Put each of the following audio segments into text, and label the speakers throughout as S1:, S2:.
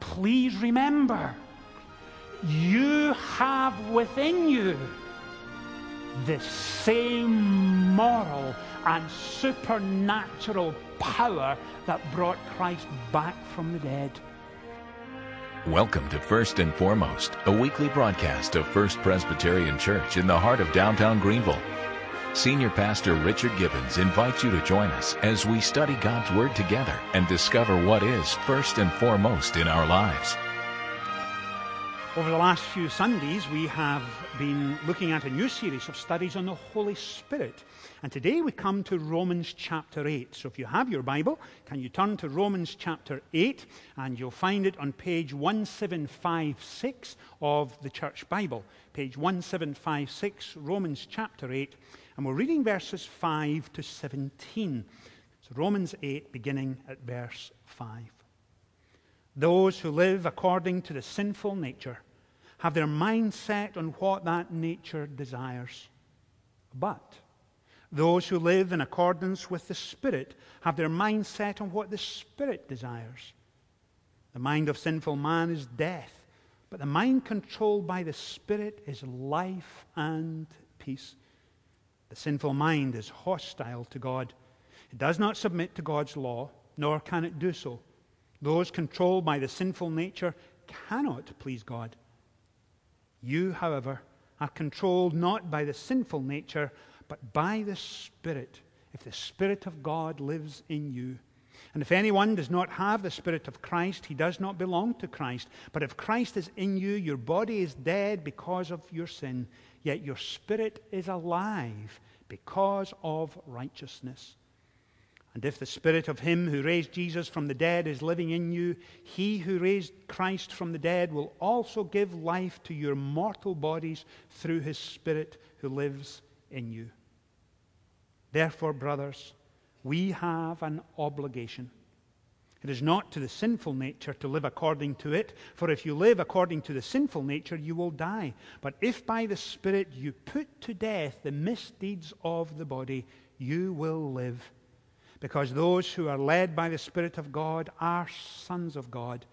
S1: Please remember, you have within you the same moral and supernatural power that brought Christ back from the dead.
S2: Welcome to First and Foremost, a weekly broadcast of First Presbyterian Church in the heart of downtown Greenville. Senior Pastor Richard Gibbons invites you to join us as we study God's Word together and discover what is first and foremost in our lives.
S1: Over the last few Sundays, we have been looking at a new series of studies on the Holy Spirit. And today we come to Romans chapter 8. So if you have your Bible, can you turn to Romans chapter 8? And you'll find it on page 1756 of the Church Bible. Page 1756, Romans chapter 8. And we're reading verses 5 to 17. So Romans 8, beginning at verse 5. Those who live according to the sinful nature have their mind set on what that nature desires. But those who live in accordance with the Spirit have their mind set on what the Spirit desires. The mind of sinful man is death, but the mind controlled by the Spirit is life and peace. The sinful mind is hostile to God. It does not submit to God's law, nor can it do so. Those controlled by the sinful nature cannot please God. You, however, are controlled not by the sinful nature, but by the Spirit, if the Spirit of God lives in you. And if anyone does not have the Spirit of Christ, he does not belong to Christ. But if Christ is in you, your body is dead because of your sin, yet your spirit is alive because of righteousness. And if the Spirit of Him who raised Jesus from the dead is living in you, He who raised Christ from the dead will also give life to your mortal bodies through His Spirit who lives in you. Therefore, brothers, we have an obligation. It is not to the sinful nature to live according to it, for if you live according to the sinful nature, you will die. But if by the Spirit you put to death the misdeeds of the body, you will live. Because those who are led by the Spirit of God are sons of God.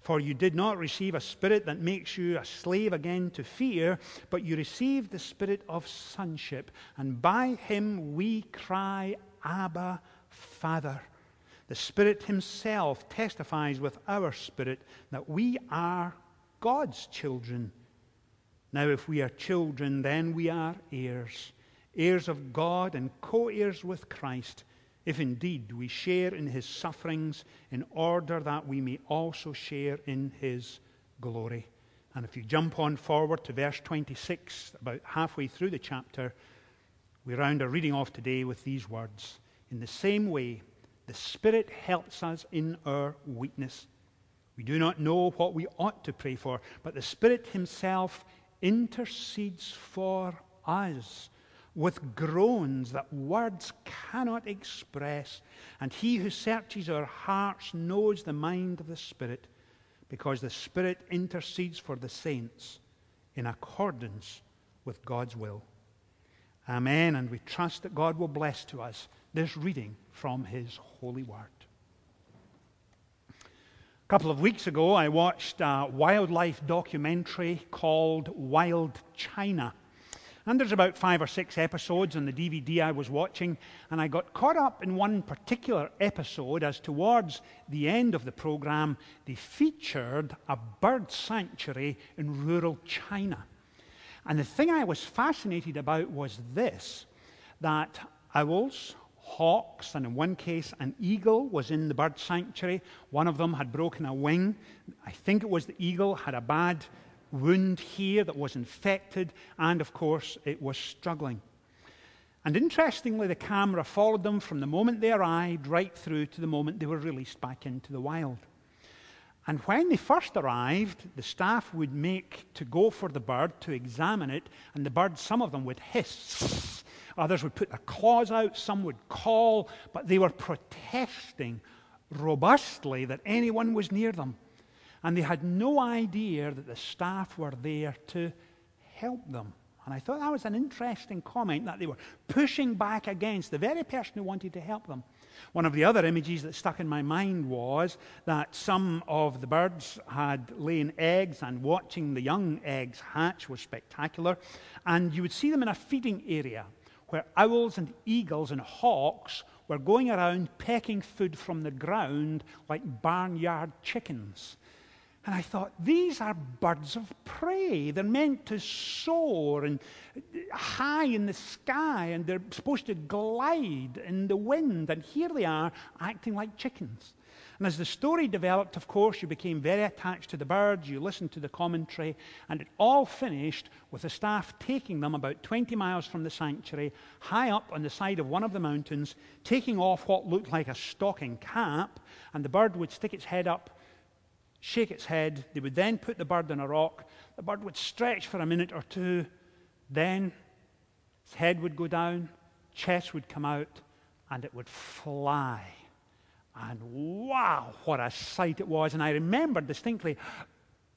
S1: For you did not receive a spirit that makes you a slave again to fear, but you received the spirit of sonship, and by him we cry, Abba, Father. The Spirit Himself testifies with our spirit that we are God's children. Now, if we are children, then we are heirs, heirs of God and co heirs with Christ, if indeed we share in His sufferings, in order that we may also share in His glory. And if you jump on forward to verse 26, about halfway through the chapter, we round our reading off today with these words In the same way, the Spirit helps us in our weakness. We do not know what we ought to pray for, but the Spirit Himself intercedes for us with groans that words cannot express. And He who searches our hearts knows the mind of the Spirit, because the Spirit intercedes for the saints in accordance with God's will. Amen. And we trust that God will bless to us this reading from His holy word. A couple of weeks ago, I watched a wildlife documentary called Wild China. And there's about five or six episodes on the DVD I was watching, and I got caught up in one particular episode as towards the end of the program, they featured a bird sanctuary in rural China. And the thing I was fascinated about was this that owls, hawks, and in one case, an eagle was in the bird sanctuary. One of them had broken a wing. I think it was the eagle, had a bad wound here that was infected, and of course, it was struggling. And interestingly, the camera followed them from the moment they arrived right through to the moment they were released back into the wild. And when they first arrived, the staff would make to go for the bird to examine it, and the bird, some of them would hiss Others would put their claws out. Some would call, but they were protesting robustly that anyone was near them. And they had no idea that the staff were there to help them. And I thought that was an interesting comment that they were pushing back against the very person who wanted to help them. One of the other images that stuck in my mind was that some of the birds had laid eggs, and watching the young eggs hatch was spectacular. And you would see them in a feeding area where owls and eagles and hawks were going around pecking food from the ground like barnyard chickens. And I thought, these are birds of prey. They're meant to soar and uh, high in the sky, and they're supposed to glide in the wind. And here they are acting like chickens. And as the story developed, of course, you became very attached to the birds, you listened to the commentary, and it all finished with the staff taking them about 20 miles from the sanctuary, high up on the side of one of the mountains, taking off what looked like a stocking cap, and the bird would stick its head up shake its head. They would then put the bird on a rock. The bird would stretch for a minute or two. Then its head would go down, chest would come out, and it would fly. And wow, what a sight it was. And I remember distinctly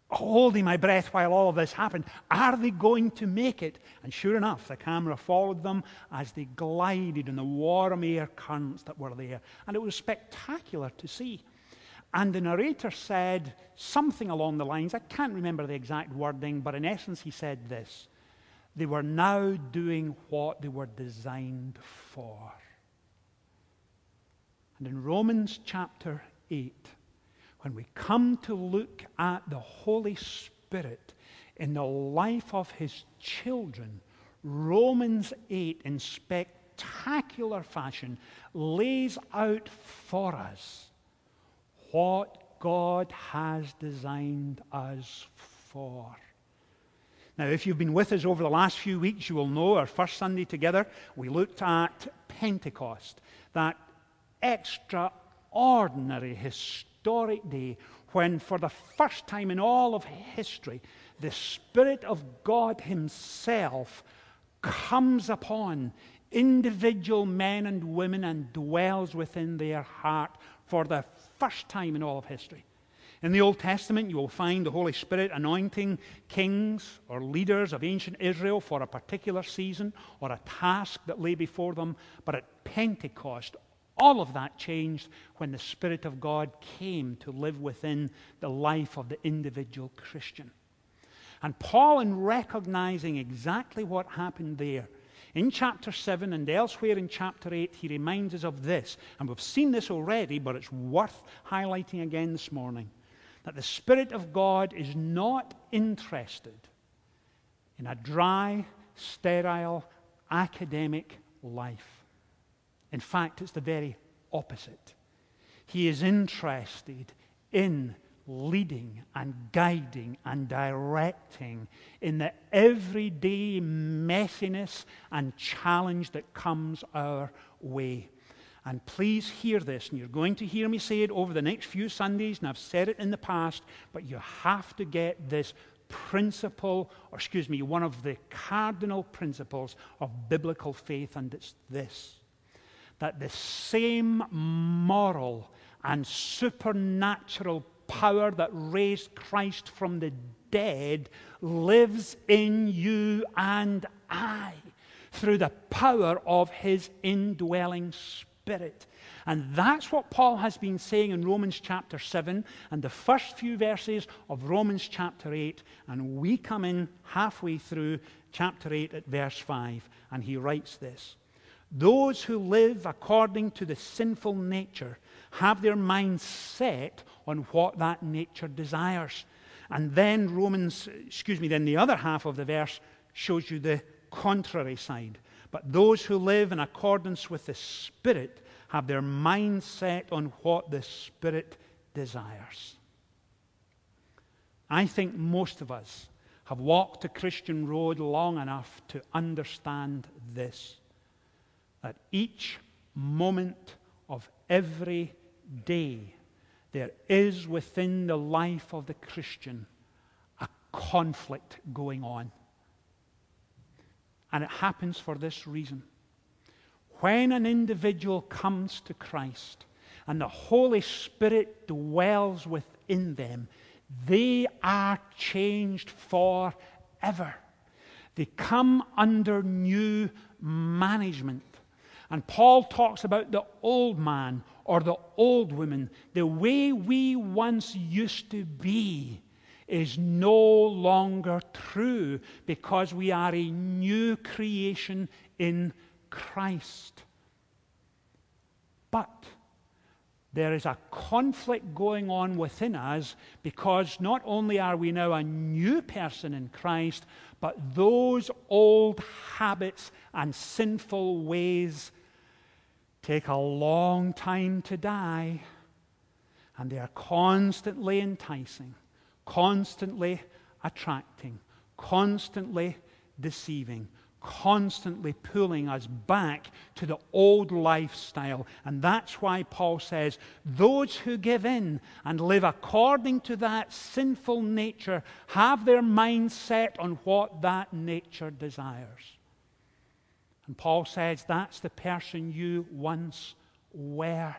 S1: holding my breath while all of this happened. Are they going to make it? And sure enough, the camera followed them as they glided in the warm air currents that were there. And it was spectacular to see. And the narrator said something along the lines, I can't remember the exact wording, but in essence, he said this They were now doing what they were designed for. And in Romans chapter 8, when we come to look at the Holy Spirit in the life of his children, Romans 8, in spectacular fashion, lays out for us what God has designed us for. Now, if you've been with us over the last few weeks, you will know our first Sunday together, we looked at Pentecost, that extraordinary historic day when, for the first time in all of history, the Spirit of God Himself comes upon individual men and women and dwells within their heart for the first time in all of history. In the Old Testament, you will find the Holy Spirit anointing kings or leaders of ancient Israel for a particular season or a task that lay before them. But at Pentecost, all of that changed when the Spirit of God came to live within the life of the individual Christian. And Paul, in recognizing exactly what happened there, in chapter 7 and elsewhere in chapter 8, he reminds us of this. And we've seen this already, but it's worth highlighting again this morning that the Spirit of God is not interested in a dry, sterile, academic life. In fact, it's the very opposite. He is interested in leading and guiding and directing in the everyday messiness and challenge that comes our way. And please hear this, and you're going to hear me say it over the next few Sundays, and I've said it in the past, but you have to get this principle, or excuse me, one of the cardinal principles of biblical faith, and it's this that the same moral and supernatural power that raised Christ from the dead lives in you and I through the power of his indwelling spirit. And that's what Paul has been saying in Romans chapter 7 and the first few verses of Romans chapter 8. And we come in halfway through chapter 8 at verse 5, and he writes this Those who live according to the sinful nature have their minds set on what that nature desires. And then Romans, excuse me, then the other half of the verse shows you the contrary side. But those who live in accordance with the Spirit have their mind set on what the Spirit desires. I think most of us have walked the Christian road long enough to understand this that each moment of every day there is within the life of the Christian a conflict going on. And it happens for this reason. When an individual comes to Christ and the Holy Spirit dwells within them, they are changed forever. They come under new management. And Paul talks about the old man or the old woman. The way we once used to be is no longer true because we are a new creation in Christ. But there is a conflict going on within us because not only are we now a new person in Christ, but those old habits and sinful ways take a long time to die, and they are constantly enticing, constantly attracting, constantly deceiving, constantly pulling us back to the old lifestyle. And that's why Paul says, Those who give in and live according to that sinful nature have their mind set on what that nature desires. And Paul says that's the person you once were.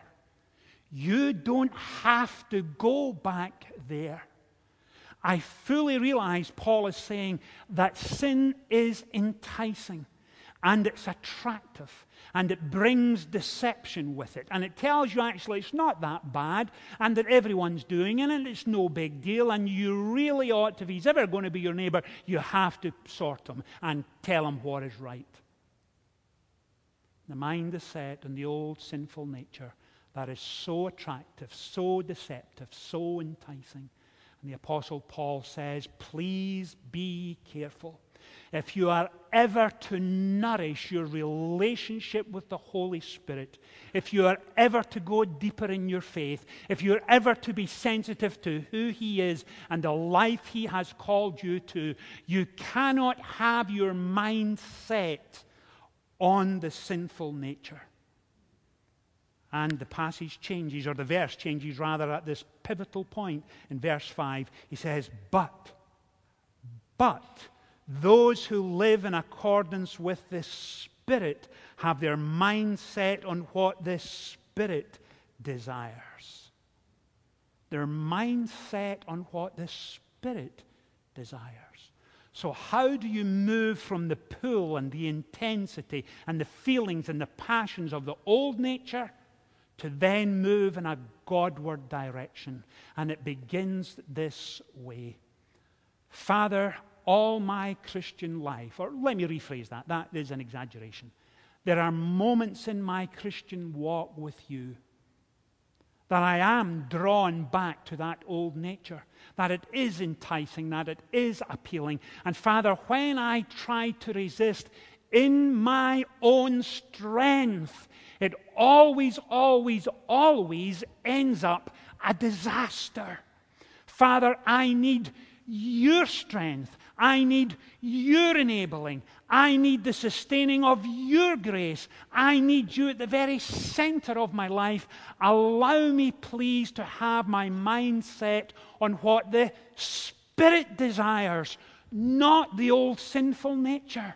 S1: You don't have to go back there. I fully realize Paul is saying that sin is enticing and it's attractive and it brings deception with it. And it tells you actually it's not that bad and that everyone's doing it and it's no big deal. And you really ought to, if he's ever going to be your neighbor, you have to sort him and tell him what is right. The mind is set on the old sinful nature that is so attractive, so deceptive, so enticing. And the Apostle Paul says, Please be careful. If you are ever to nourish your relationship with the Holy Spirit, if you are ever to go deeper in your faith, if you're ever to be sensitive to who He is and the life He has called you to, you cannot have your mind set on the sinful nature. And the passage changes, or the verse changes rather, at this pivotal point in verse 5. He says, But, but those who live in accordance with the Spirit have their mind set on what the Spirit desires. Their mind set on what the Spirit desires. So, how do you move from the pull and the intensity and the feelings and the passions of the old nature to then move in a Godward direction? And it begins this way Father, all my Christian life, or let me rephrase that, that is an exaggeration. There are moments in my Christian walk with you that I am drawn back to that old nature, that it is enticing, that it is appealing. And Father, when I try to resist in my own strength, it always, always, always ends up a disaster. Father, I need your strength. I need your enabling. I need the sustaining of your grace. I need you at the very center of my life. Allow me, please, to have my mind set on what the Spirit desires, not the old sinful nature.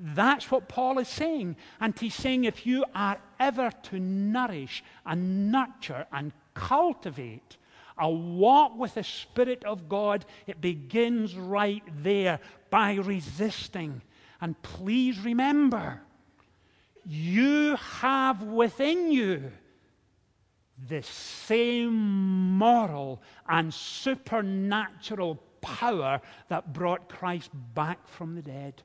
S1: That's what Paul is saying. And he's saying if you are ever to nourish and nurture and cultivate a walk with the Spirit of God, it begins right there by resisting. And please remember, you have within you the same moral and supernatural power that brought Christ back from the dead.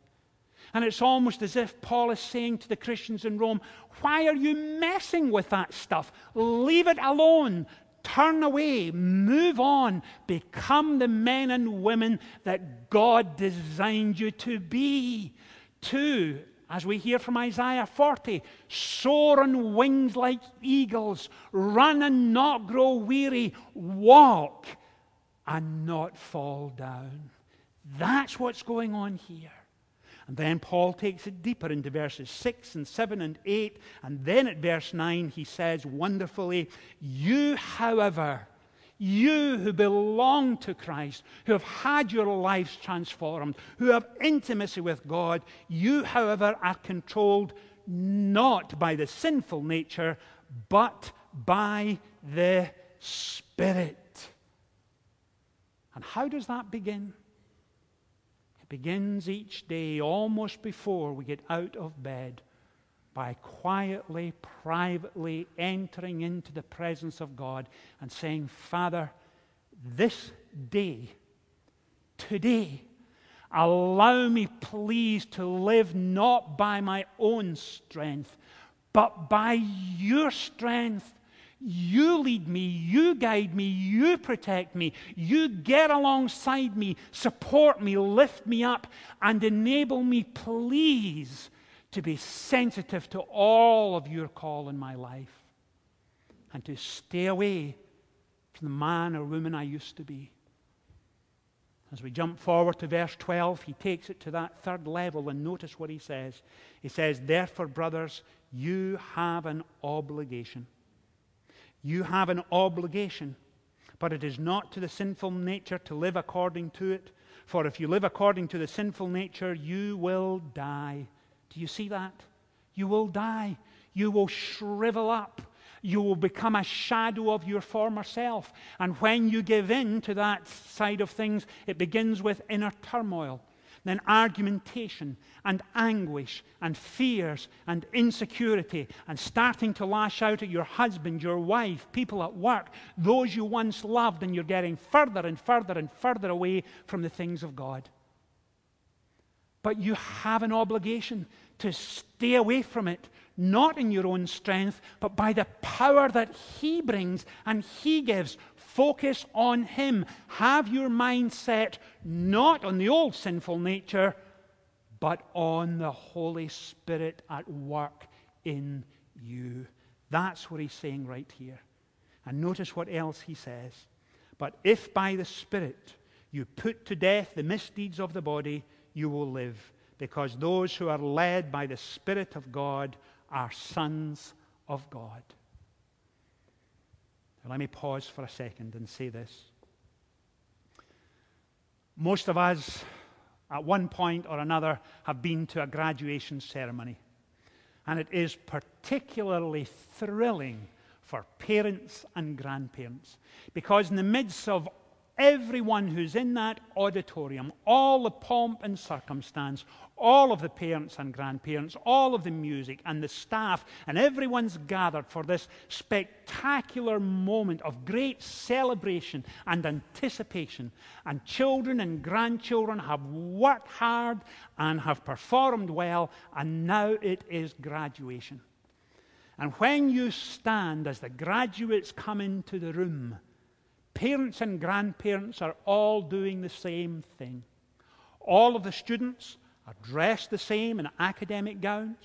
S1: And it's almost as if Paul is saying to the Christians in Rome, Why are you messing with that stuff? Leave it alone. Turn away, move on, become the men and women that God designed you to be. Two, as we hear from Isaiah 40, soar on wings like eagles, run and not grow weary, walk and not fall down. That's what's going on here. And then Paul takes it deeper into verses 6 and 7 and 8. And then at verse 9, he says wonderfully, You, however, you who belong to Christ, who have had your lives transformed, who have intimacy with God, you, however, are controlled not by the sinful nature, but by the Spirit. And how does that begin? Begins each day almost before we get out of bed by quietly, privately entering into the presence of God and saying, Father, this day, today, allow me, please, to live not by my own strength, but by your strength. You lead me, you guide me, you protect me, you get alongside me, support me, lift me up, and enable me, please, to be sensitive to all of your call in my life and to stay away from the man or woman I used to be. As we jump forward to verse 12, he takes it to that third level and notice what he says. He says, Therefore, brothers, you have an obligation. You have an obligation, but it is not to the sinful nature to live according to it. For if you live according to the sinful nature, you will die. Do you see that? You will die. You will shrivel up. You will become a shadow of your former self. And when you give in to that side of things, it begins with inner turmoil, then argumentation and anguish and fears and insecurity and starting to lash out at your husband, your wife, people at work, those you once loved, and you're getting further and further and further away from the things of God. But you have an obligation to stay away from it, not in your own strength, but by the power that He brings and He gives. Focus on Him. Have your mind set not on the old sinful nature, but on the Holy Spirit at work in you. That's what He's saying right here. And notice what else He says. But if by the Spirit you put to death the misdeeds of the body, you will live, because those who are led by the Spirit of God are sons of God. Now, let me pause for a second and say this. Most of us, at one point or another, have been to a graduation ceremony. And it is particularly thrilling for parents and grandparents because, in the midst of everyone who's in that auditorium, all the pomp and circumstance, all of the parents and grandparents, all of the music and the staff, and everyone's gathered for this spectacular moment of great celebration and anticipation. And children and grandchildren have worked hard and have performed well, and now it is graduation. And when you stand as the graduates come into the room, Parents and grandparents are all doing the same thing. All of the students are dressed the same in academic gowns.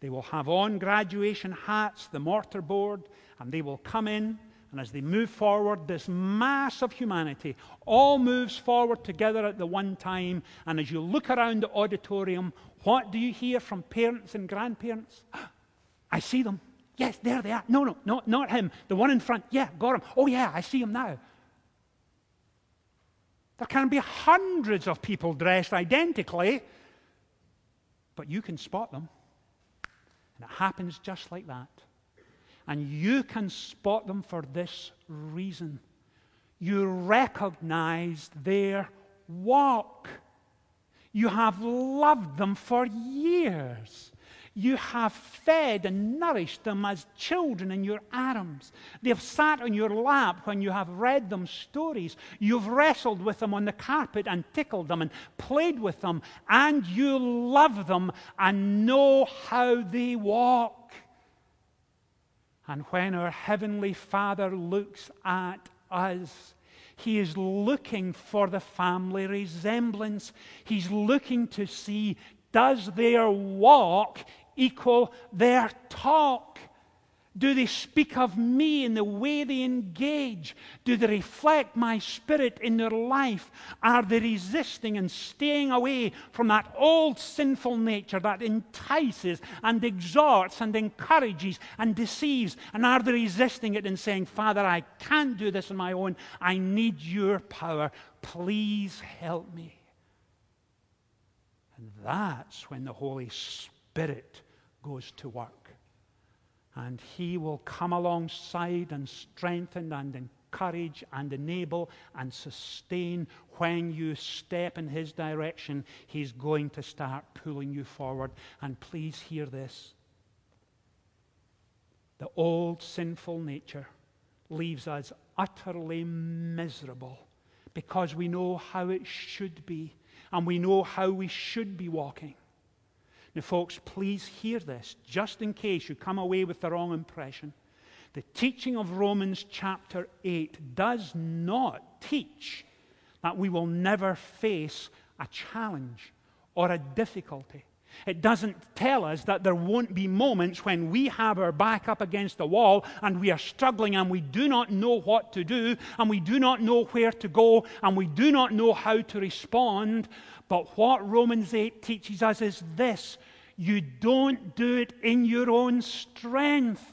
S1: They will have on graduation hats, the mortarboard, and they will come in. And as they move forward, this mass of humanity all moves forward together at the one time. And as you look around the auditorium, what do you hear from parents and grandparents? I see them. Yes, there they are. No, no, no, not him. The one in front. Yeah, got him. Oh, yeah, I see him now. There can be hundreds of people dressed identically, but you can spot them. And it happens just like that. And you can spot them for this reason you recognize their walk. You have loved them for years. You have fed and nourished them as children in your arms. They have sat on your lap when you have read them stories. You've wrestled with them on the carpet and tickled them and played with them, and you love them and know how they walk. And when our Heavenly Father looks at us, he is looking for the family resemblance. He's looking to see does their walk equal their talk? Do they speak of me in the way they engage? Do they reflect my spirit in their life? Are they resisting and staying away from that old sinful nature that entices and exhorts and encourages and deceives? And are they resisting it and saying, Father, I can't do this on my own. I need your power. Please help me. And that's when the Holy Spirit goes to work. And He will come alongside and strengthen and encourage and enable and sustain. When you step in His direction, He's going to start pulling you forward. And please hear this the old sinful nature leaves us utterly miserable because we know how it should be and we know how we should be walking. Now, folks, please hear this, just in case you come away with the wrong impression. The teaching of Romans chapter 8 does not teach that we will never face a challenge or a difficulty. It doesn't tell us that there won't be moments when we have our back up against the wall and we are struggling and we do not know what to do and we do not know where to go and we do not know how to respond. But what Romans 8 teaches us is this you don't do it in your own strength,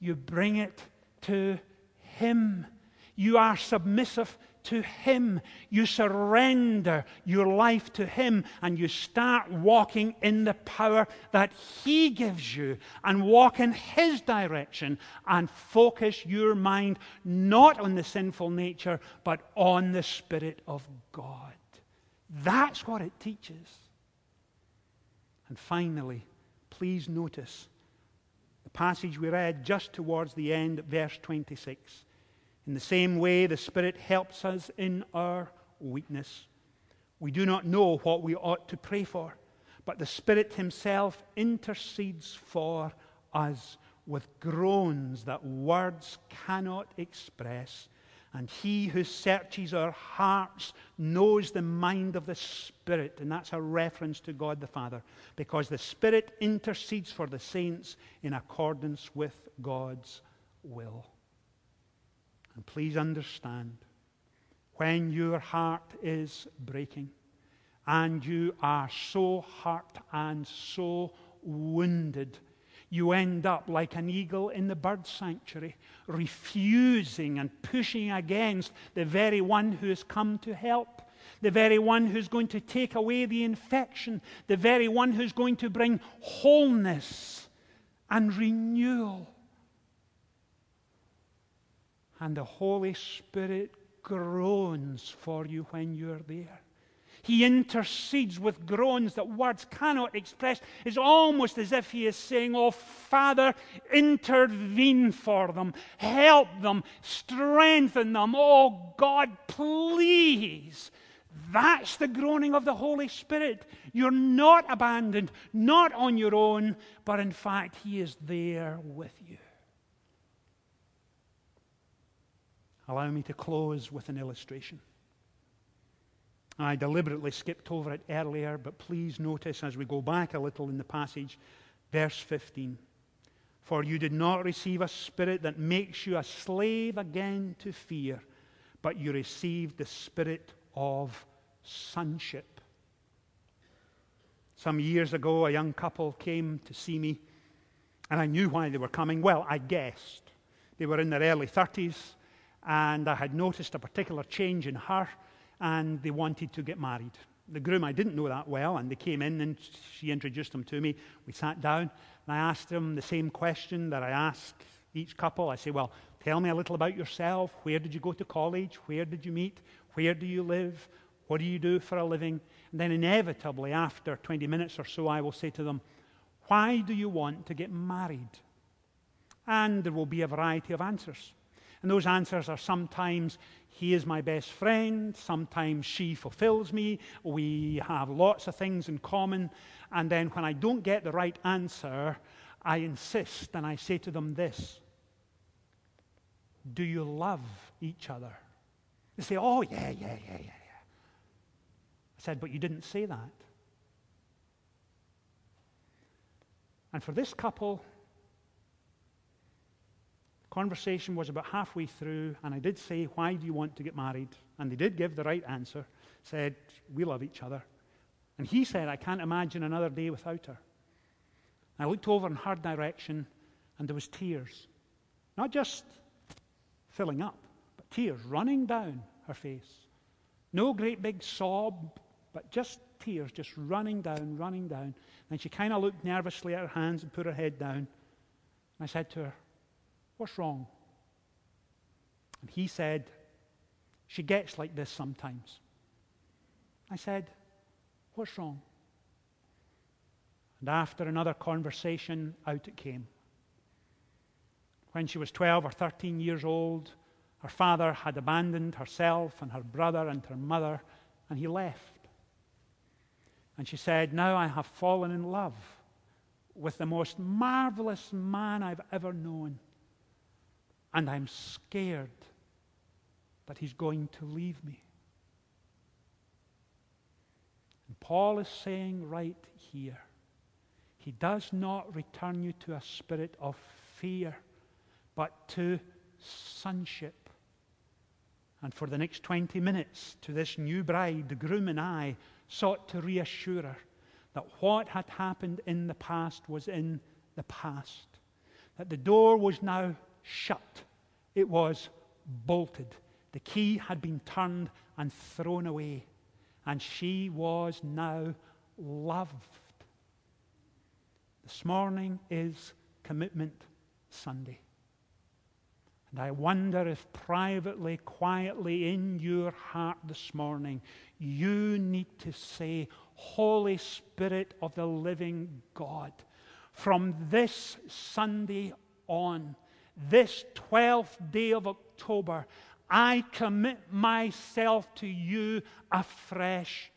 S1: you bring it to Him. You are submissive to Him. You surrender your life to Him and you start walking in the power that He gives you and walk in His direction and focus your mind not on the sinful nature but on the Spirit of God. That's what it teaches. And finally, please notice the passage we read just towards the end, verse 26. In the same way, the Spirit helps us in our weakness. We do not know what we ought to pray for, but the Spirit Himself intercedes for us with groans that words cannot express. And He who searches our hearts knows the mind of the Spirit. And that's a reference to God the Father, because the Spirit intercedes for the saints in accordance with God's will. And please understand when your heart is breaking and you are so hurt and so wounded, you end up like an eagle in the bird sanctuary, refusing and pushing against the very one who has come to help, the very one who's going to take away the infection, the very one who's going to bring wholeness and renewal. And the Holy Spirit groans for you when you're there. He intercedes with groans that words cannot express. It's almost as if he is saying, Oh, Father, intervene for them, help them, strengthen them. Oh, God, please. That's the groaning of the Holy Spirit. You're not abandoned, not on your own, but in fact, He is there with you. Allow me to close with an illustration. I deliberately skipped over it earlier, but please notice as we go back a little in the passage, verse 15. For you did not receive a spirit that makes you a slave again to fear, but you received the spirit of sonship. Some years ago, a young couple came to see me, and I knew why they were coming. Well, I guessed. They were in their early 30s and I had noticed a particular change in her, and they wanted to get married. The groom, I didn't know that well, and they came in and she introduced them to me. We sat down, and I asked them the same question that I ask each couple. I say, Well, tell me a little about yourself. Where did you go to college? Where did you meet? Where do you live? What do you do for a living? And then, inevitably, after 20 minutes or so, I will say to them, Why do you want to get married? And there will be a variety of answers. And those answers are sometimes, he is my best friend, sometimes she fulfills me, we have lots of things in common. And then when I don't get the right answer, I insist and I say to them this Do you love each other? They say, Oh, yeah, yeah, yeah, yeah, yeah. I said, But you didn't say that. And for this couple, Conversation was about halfway through, and I did say, Why do you want to get married? And they did give the right answer, said, We love each other. And he said, I can't imagine another day without her. I looked over in her direction, and there was tears. Not just filling up, but tears running down her face. No great big sob, but just tears just running down, running down. And she kind of looked nervously at her hands and put her head down. And I said to her, What's wrong? And he said, She gets like this sometimes. I said, What's wrong? And after another conversation, out it came. When she was 12 or 13 years old, her father had abandoned herself and her brother and her mother, and he left. And she said, Now I have fallen in love with the most marvelous man I've ever known. And I'm scared that he's going to leave me. And Paul is saying right here, he does not return you to a spirit of fear, but to sonship. And for the next 20 minutes, to this new bride, the groom and I sought to reassure her that what had happened in the past was in the past, that the door was now shut, it was bolted, the key had been turned and thrown away, and she was now loved. This morning is Commitment Sunday. And I wonder if privately, quietly in your heart this morning, you need to say, Holy Spirit of the living God, from this Sunday on, this 12th day of October, I commit myself to you afresh.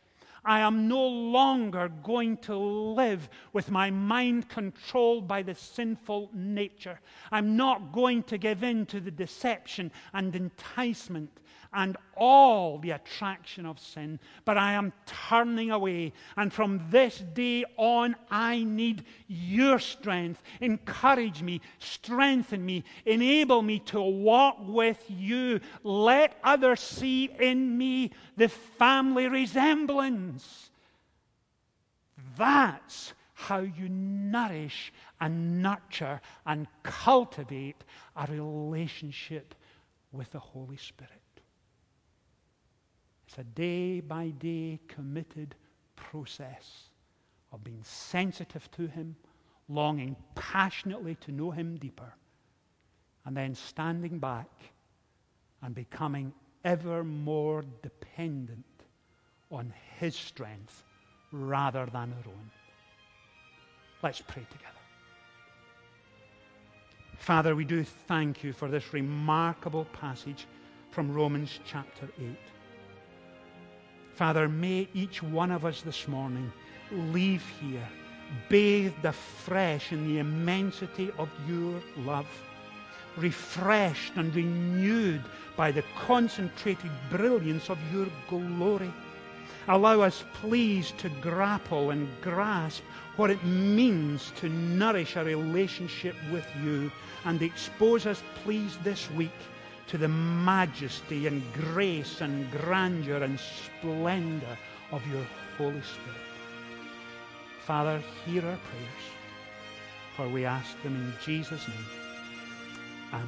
S1: I am no longer going to live with my mind controlled by the sinful nature. I'm not going to give in to the deception and enticement and all the attraction of sin, but I am turning away. And from this day on, I need your strength. Encourage me, strengthen me, enable me to walk with you. Let others see in me the family resemblance. That's how you nourish and nurture and cultivate a relationship with the Holy Spirit. It's a day by day committed process of being sensitive to Him, longing passionately to know Him deeper, and then standing back and becoming ever more dependent on His strength rather than our own. Let's pray together. Father, we do thank you for this remarkable passage from Romans chapter 8. Father, may each one of us this morning leave here bathed afresh in the immensity of your love, refreshed and renewed by the concentrated brilliance of your glory. Allow us, please, to grapple and grasp what it means to nourish a relationship with you and expose us, please, this week to the majesty and grace and grandeur and splendor of your Holy Spirit. Father, hear our prayers, for we ask them in Jesus' name. Amen.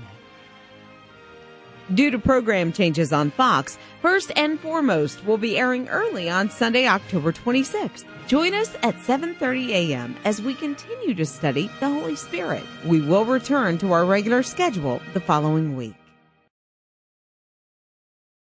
S3: Due to program changes on Fox, First and Foremost will be airing early on Sunday, October 26th. Join us at 7:30 a.m. as we continue to study the Holy Spirit. We will return to our regular schedule the following week.